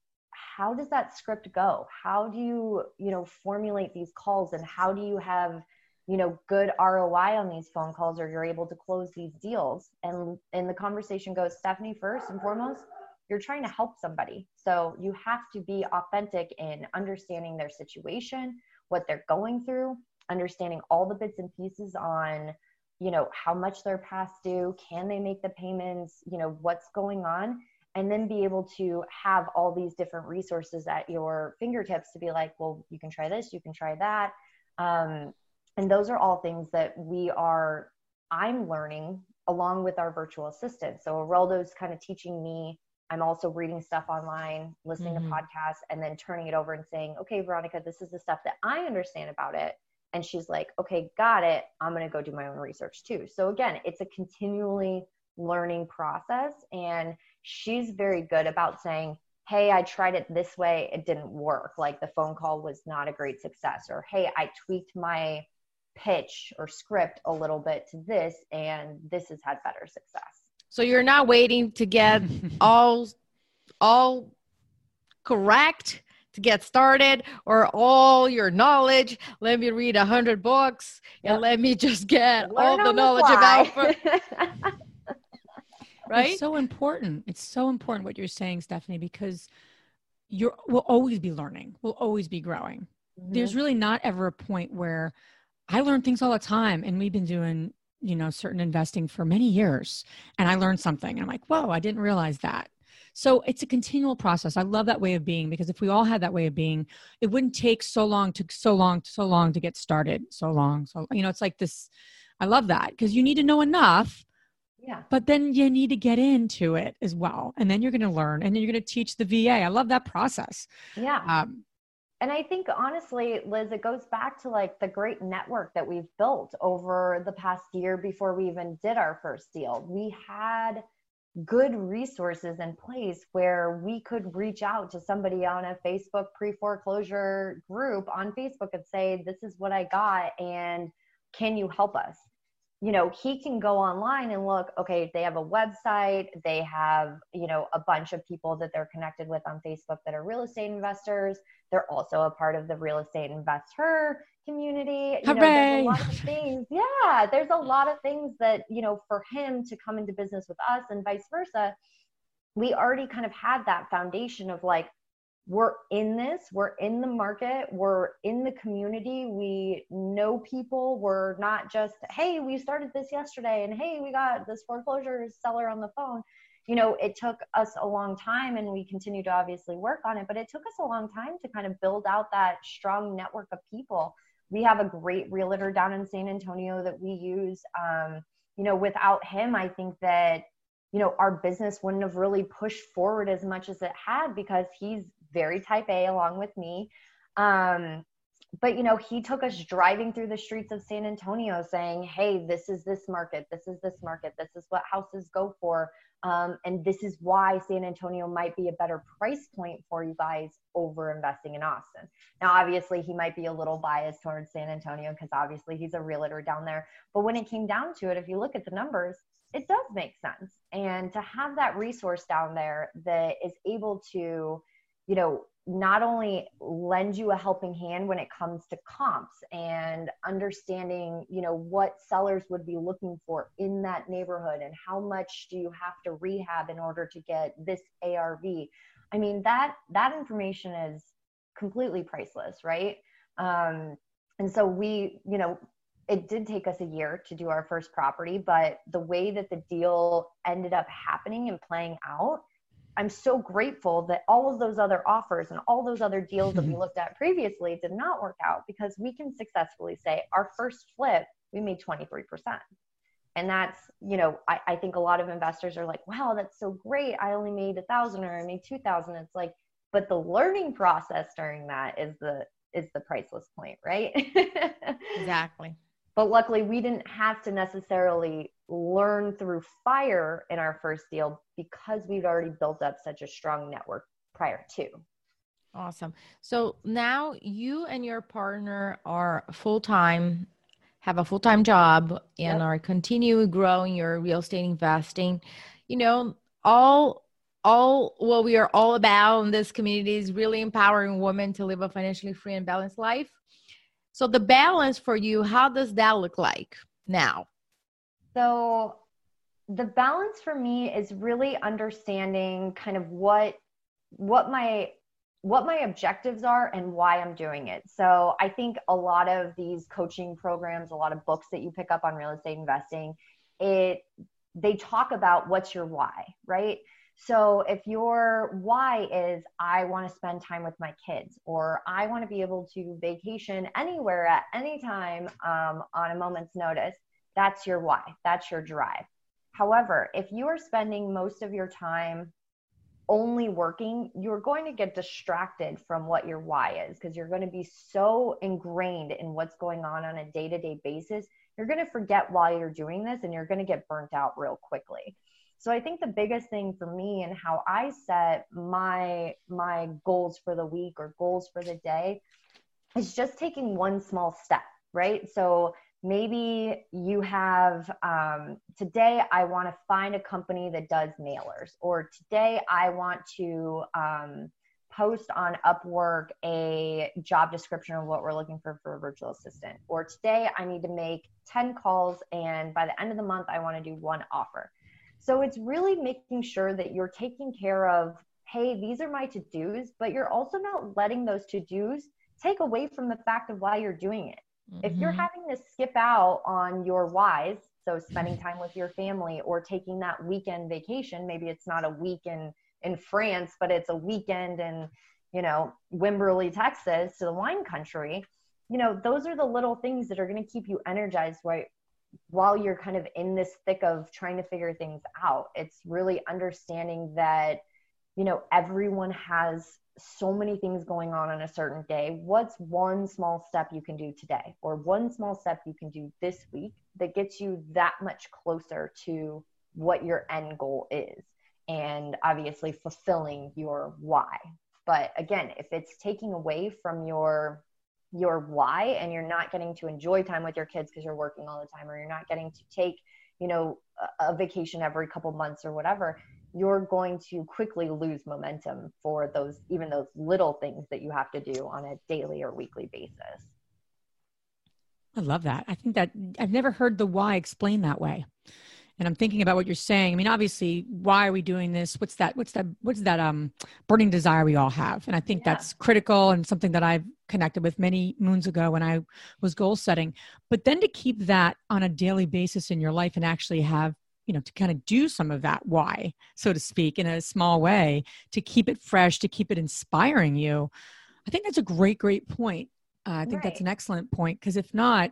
how does that script go? How do you you know formulate these calls and how do you have you know good ROI on these phone calls or you're able to close these deals? And and the conversation goes Stephanie first and foremost you're trying to help somebody so you have to be authentic in understanding their situation what they're going through understanding all the bits and pieces on you know how much they're past due can they make the payments you know what's going on and then be able to have all these different resources at your fingertips to be like well you can try this you can try that um, and those are all things that we are, I'm learning along with our virtual assistant. So Geraldo's kind of teaching me. I'm also reading stuff online, listening mm-hmm. to podcasts, and then turning it over and saying, okay, Veronica, this is the stuff that I understand about it. And she's like, okay, got it. I'm going to go do my own research too. So again, it's a continually learning process. And she's very good about saying, hey, I tried it this way, it didn't work. Like the phone call was not a great success. Or hey, I tweaked my pitch or script a little bit to this and this has had better success so you're not waiting to get [laughs] all all correct to get started or all your knowledge. Let me read a hundred books yep. and let me just get Learn all the knowledge the about [laughs] right? It's so important. It's so important what you're saying stephanie because you're we'll always be learning. We'll always be growing. Mm-hmm. there's really not ever a point where I learn things all the time, and we've been doing you know certain investing for many years, and I learned something. I'm like, whoa, I didn't realize that. So it's a continual process. I love that way of being because if we all had that way of being, it wouldn't take so long to so long so long to get started. So long, so you know, it's like this. I love that because you need to know enough Yeah. But then you need to get into it as well. And then you're going to learn and then you're going to teach the VA. I love that process. Yeah. Um, and I think honestly, Liz, it goes back to like the great network that we've built over the past year before we even did our first deal. We had good resources in place where we could reach out to somebody on a Facebook pre foreclosure group on Facebook and say, This is what I got, and can you help us? You know, he can go online and look, okay, they have a website, they have, you know, a bunch of people that they're connected with on Facebook that are real estate investors. They're also a part of the real estate investor community. You know, there's a lot of [laughs] things. Yeah, there's a lot of things that, you know, for him to come into business with us and vice versa, we already kind of had that foundation of like, we're in this, we're in the market, we're in the community, we know people, we're not just, hey, we started this yesterday and hey, we got this foreclosure seller on the phone. You know, it took us a long time and we continue to obviously work on it, but it took us a long time to kind of build out that strong network of people. We have a great realtor down in San Antonio that we use. Um, you know, without him, I think that you know our business wouldn't have really pushed forward as much as it had because he's very type A along with me. Um, but you know, he took us driving through the streets of San Antonio saying, Hey, this is this market, this is this market, this is what houses go for. Um, and this is why San Antonio might be a better price point for you guys over investing in Austin. Now, obviously, he might be a little biased towards San Antonio because obviously he's a realtor down there. But when it came down to it, if you look at the numbers, it does make sense. And to have that resource down there that is able to you know, not only lend you a helping hand when it comes to comps and understanding, you know, what sellers would be looking for in that neighborhood and how much do you have to rehab in order to get this ARV. I mean, that that information is completely priceless, right? Um, and so we, you know, it did take us a year to do our first property, but the way that the deal ended up happening and playing out I'm so grateful that all of those other offers and all those other deals that we [laughs] looked at previously did not work out because we can successfully say our first flip, we made 23%. And that's, you know, I, I think a lot of investors are like, wow, that's so great. I only made a thousand or I made 2000. It's like, but the learning process during that is the, is the priceless point, right? [laughs] exactly. But luckily, we didn't have to necessarily learn through fire in our first deal because we'd already built up such a strong network prior to. Awesome. So now you and your partner are full time, have a full time job, and yep. are continue growing your real estate investing. You know, all all what we are all about in this community is really empowering women to live a financially free and balanced life. So the balance for you, how does that look like now? So the balance for me is really understanding kind of what what my what my objectives are and why I'm doing it. So I think a lot of these coaching programs, a lot of books that you pick up on real estate investing, it they talk about what's your why, right? So if your why is I want to spend time with my kids, or I want to be able to vacation anywhere at any time um, on a moment's notice, that's your why. That's your drive. However, if you are spending most of your time only working, you're going to get distracted from what your why is because you're going to be so ingrained in what's going on on a day to day basis. You're going to forget why you're doing this and you're going to get burnt out real quickly. So I think the biggest thing for me and how I set my my goals for the week or goals for the day is just taking one small step, right? So maybe you have um, today i want to find a company that does mailers or today i want to um, post on upwork a job description of what we're looking for for a virtual assistant or today i need to make 10 calls and by the end of the month i want to do one offer. So it's really making sure that you're taking care of hey these are my to-dos but you're also not letting those to-dos take away from the fact of why you're doing it Mm-hmm. If you're mm-hmm. having to skip out on your whys, so spending time with your family or taking that weekend vacation, maybe it's not a week in, in France, but it's a weekend in, you know, Wimberley, Texas to the wine country, you know, those are the little things that are going to keep you energized right while you're kind of in this thick of trying to figure things out, it's really understanding that, you know, everyone has so many things going on on a certain day. What's one small step you can do today, or one small step you can do this week that gets you that much closer to what your end goal is? And obviously, fulfilling your why. But again, if it's taking away from your your why and you're not getting to enjoy time with your kids because you're working all the time or you're not getting to take you know a, a vacation every couple months or whatever you're going to quickly lose momentum for those even those little things that you have to do on a daily or weekly basis. I love that. I think that i've never heard the why explained that way. And i'm thinking about what you're saying. I mean obviously why are we doing this? What's that what's that what's that um burning desire we all have? And i think yeah. that's critical and something that i've connected with many moons ago when i was goal setting. But then to keep that on a daily basis in your life and actually have you know to kind of do some of that why so to speak in a small way to keep it fresh to keep it inspiring you i think that's a great great point. Uh, i think right. that's an excellent point because if not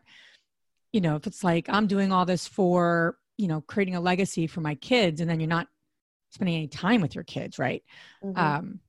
you know if it's like i'm doing all this for you know creating a legacy for my kids and then you're not spending any time with your kids right? Mm-hmm. um,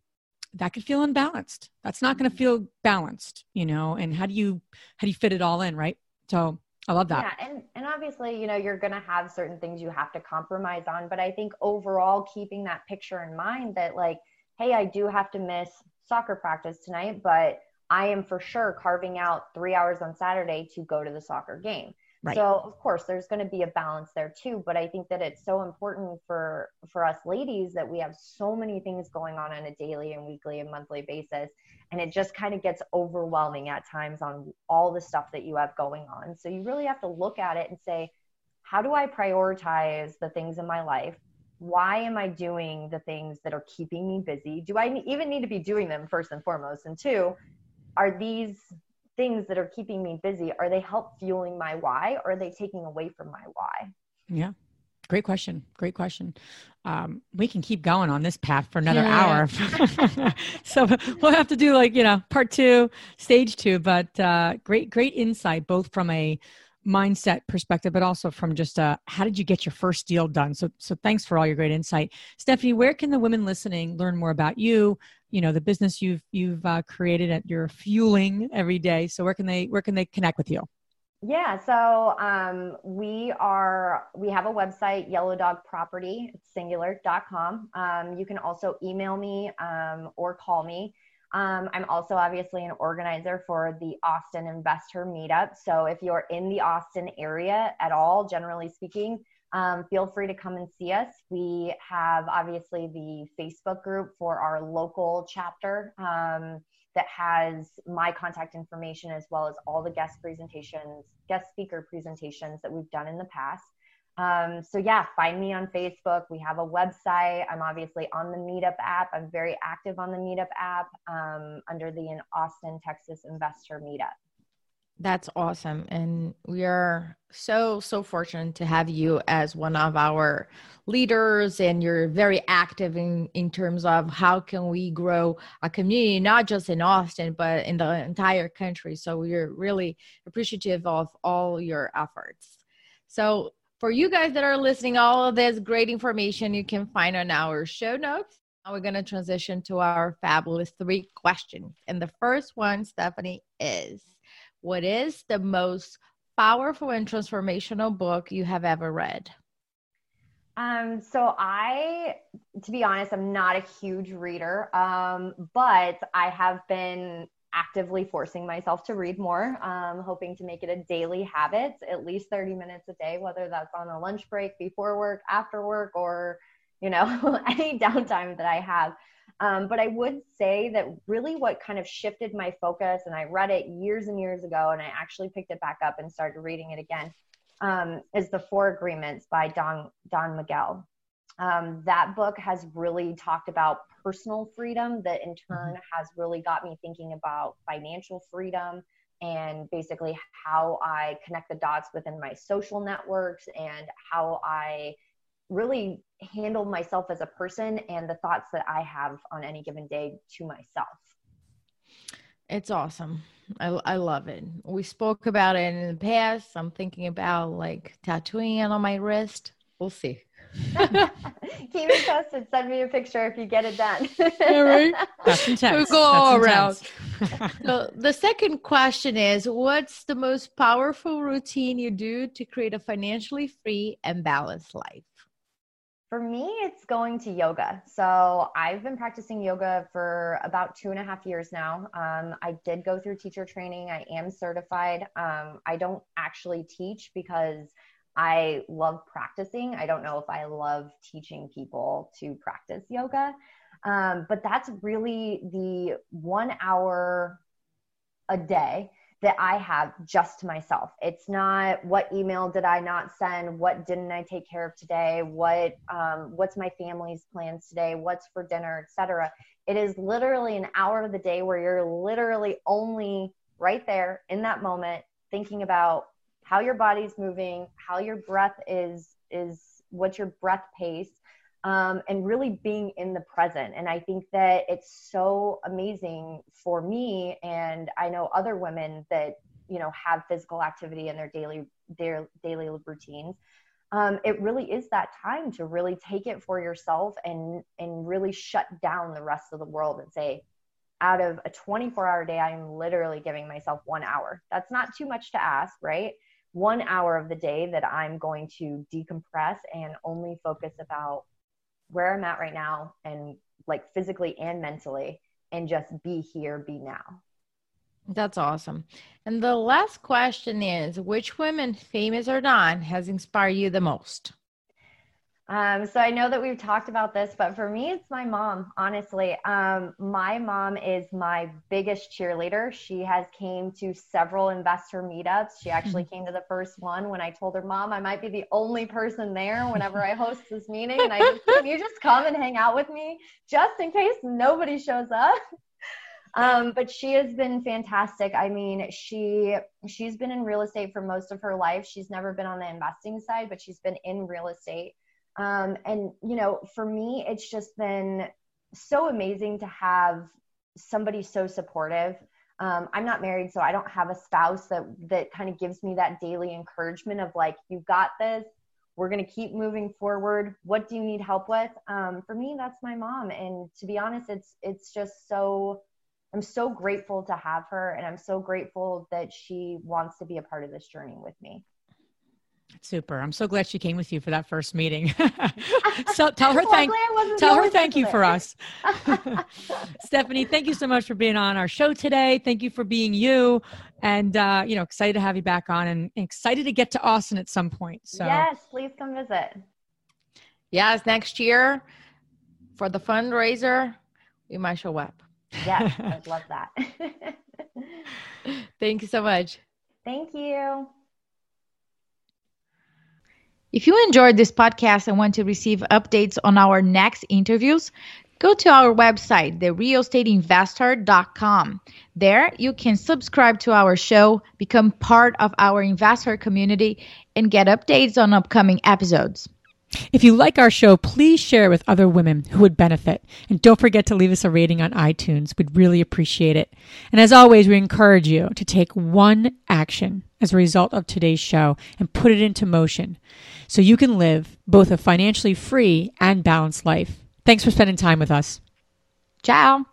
that could feel unbalanced. That's not going to feel balanced you know and how do you how do you fit it all in right? So i love that. Yeah and and obviously you know you're going to have certain things you have to compromise on but i think overall keeping that picture in mind that like hey i do have to miss soccer practice tonight but i am for sure carving out three hours on saturday to go to the soccer game Right. So of course there's going to be a balance there too, but I think that it's so important for for us ladies that we have so many things going on on a daily and weekly and monthly basis and it just kind of gets overwhelming at times on all the stuff that you have going on. So you really have to look at it and say how do I prioritize the things in my life? Why am I doing the things that are keeping me busy? Do I even need to be doing them first and foremost? And two, are these things that are keeping me busy are they help fueling my why or are they taking away from my why? Yeah. Great question. Great question. Um, we can keep going on this path for another yeah. hour. [laughs] So we'll have to do like you know part two stage two but uh, great great insight both from a mindset perspective but also from just uh, how did you get your first deal done? So so thanks for all your great insight. Stephanie where can the women listening learn more about you you know the business you've you've uh, created at your fueling every day? So where can they where can they connect with you? Yeah so um, we are we have a website yellow dog property singular singular.com um, you can also email me um, or call me um, i'm also obviously an organizer for the austin investor meetup so if you're in the austin area at all generally speaking um, feel free to come and see us. We have obviously the Facebook group for our local chapter um, that has my contact information as well as all the guest presentations, guest speaker presentations that we've done in the past. Um, so yeah, find me on Facebook. We have a website. I'm obviously on the Meetup app. I'm very active on the Meetup app um, under the in Austin, Texas InvestHER Meetup. That's awesome. And we are so, so fortunate to have you as one of our leaders. And you're very active in, in terms of how can we grow a community, not just in Austin, but in the entire country. So we're really appreciative of all your efforts. So for you guys that are listening, all of this great information you can find on our show notes. Now we're going to transition to our fabulous three questions. And the first one, Stephanie, is what is the most powerful and transformational book you have ever read? Um, so I, to be honest, I'm not a huge reader, um, but I have been actively forcing myself to read more, um, hoping to make it a daily habit, at least 30 minutes a day, whether that's on a lunch break, before work, after work, or, you know, [laughs] any downtime that I have. Um, but I would say that really what kind of shifted my focus, and I read it years and years ago, and I actually picked it back up and started reading it again, um, is The Four Agreements by Don, Don Miguel. Um, that book has really talked about personal freedom, that in turn mm-hmm. has really got me thinking about financial freedom and basically how I connect the dots within my social networks and how I really handle myself as a person and the thoughts that I have on any given day to myself. It's awesome. I, I love it. We spoke about it in the past. I'm thinking about like tattooing it on my wrist. We'll see. [laughs] Keep me posted. Send me a picture if you get it done. yeah, right. [laughs] That's intense. We'll go all That's around. [laughs] so the second question is what's the most powerful routine you do to create a financially free and balanced life? For me, it's going to yoga. So I've been practicing yoga for about two and a half years now. Um, I did go through teacher training. I am certified. Um, I don't actually teach because I love practicing. I don't know if I love teaching people to practice yoga. Um, but that's really the one hour a day that I have just to myself. It's not what email did I not send, what didn't I take care of today, what um, what's my family's plans today, what's for dinner, etc. It is literally an hour of the day where you're literally only right there in that moment thinking about how your body's moving, how your breath is is what's your breath pace, um, and really being in the present. And I think that it's so amazing for me, and I know other women that you know have physical activity in their daily their daily routines. Um, it really is that time to really take it for yourself and and really shut down the rest of the world and say out of a 24 hour day i'm literally giving myself one hour that's not too much to ask right one hour of the day that i'm going to decompress and only focus about where I'm at right now and like physically and mentally and just be here, be now. That's awesome. And the last question is which women, famous or not, has inspired you the most? Um, so I know that we've talked about this, but for me, it's my mom. Honestly, um, my mom is my biggest cheerleader. She has came to several investor meetups. She actually [laughs] came to the first one when I told her, "Mom, I might be the only person there whenever I host this meeting, and I just, [laughs] can you just come and hang out with me just in case nobody shows up." [laughs] Um, but she has been fantastic. I mean, she she's been in real estate for most of her life. She's never been on the investing side, but she's been in real estate um, and, you know, for me, it's just been so amazing to have somebody so supportive. Um, I'm not married, so I don't have a spouse that, that kind of gives me that daily encouragement of like, you got this. We're going to keep moving forward. What do you need help with? Um, for me, that's my mom. And to be honest, it's, it's just so, I'm so grateful to have her. And I'm so grateful that she wants to be a part of this journey with me. Super. I'm so glad she came with you for that first meeting. [laughs] so tell her thank tell her thank you for us. [laughs] Stephanie, thank you so much for being on our show today. Thank you for being you and uh, you know, excited to have you back on and excited to get to Austin at some point. So Yes, please come visit. Yes, next year for the fundraiser, we might show up. Yes, [laughs] I'd love that. Thank you so much. Thank you. If you enjoyed this podcast and want to receive updates on our next interviews, go to our website, therealestateinvesther.com. There, you can subscribe to our show, become part of our investor community, and get updates on upcoming episodes. If you like our show, please share it with other women who would benefit. And don't forget to leave us a rating on iTunes. We'd really appreciate it. And as always, we encourage you to take one action as a result of today's show and put it into motion so you can live both a financially free and balanced life. Thanks for spending time with us. Ciao.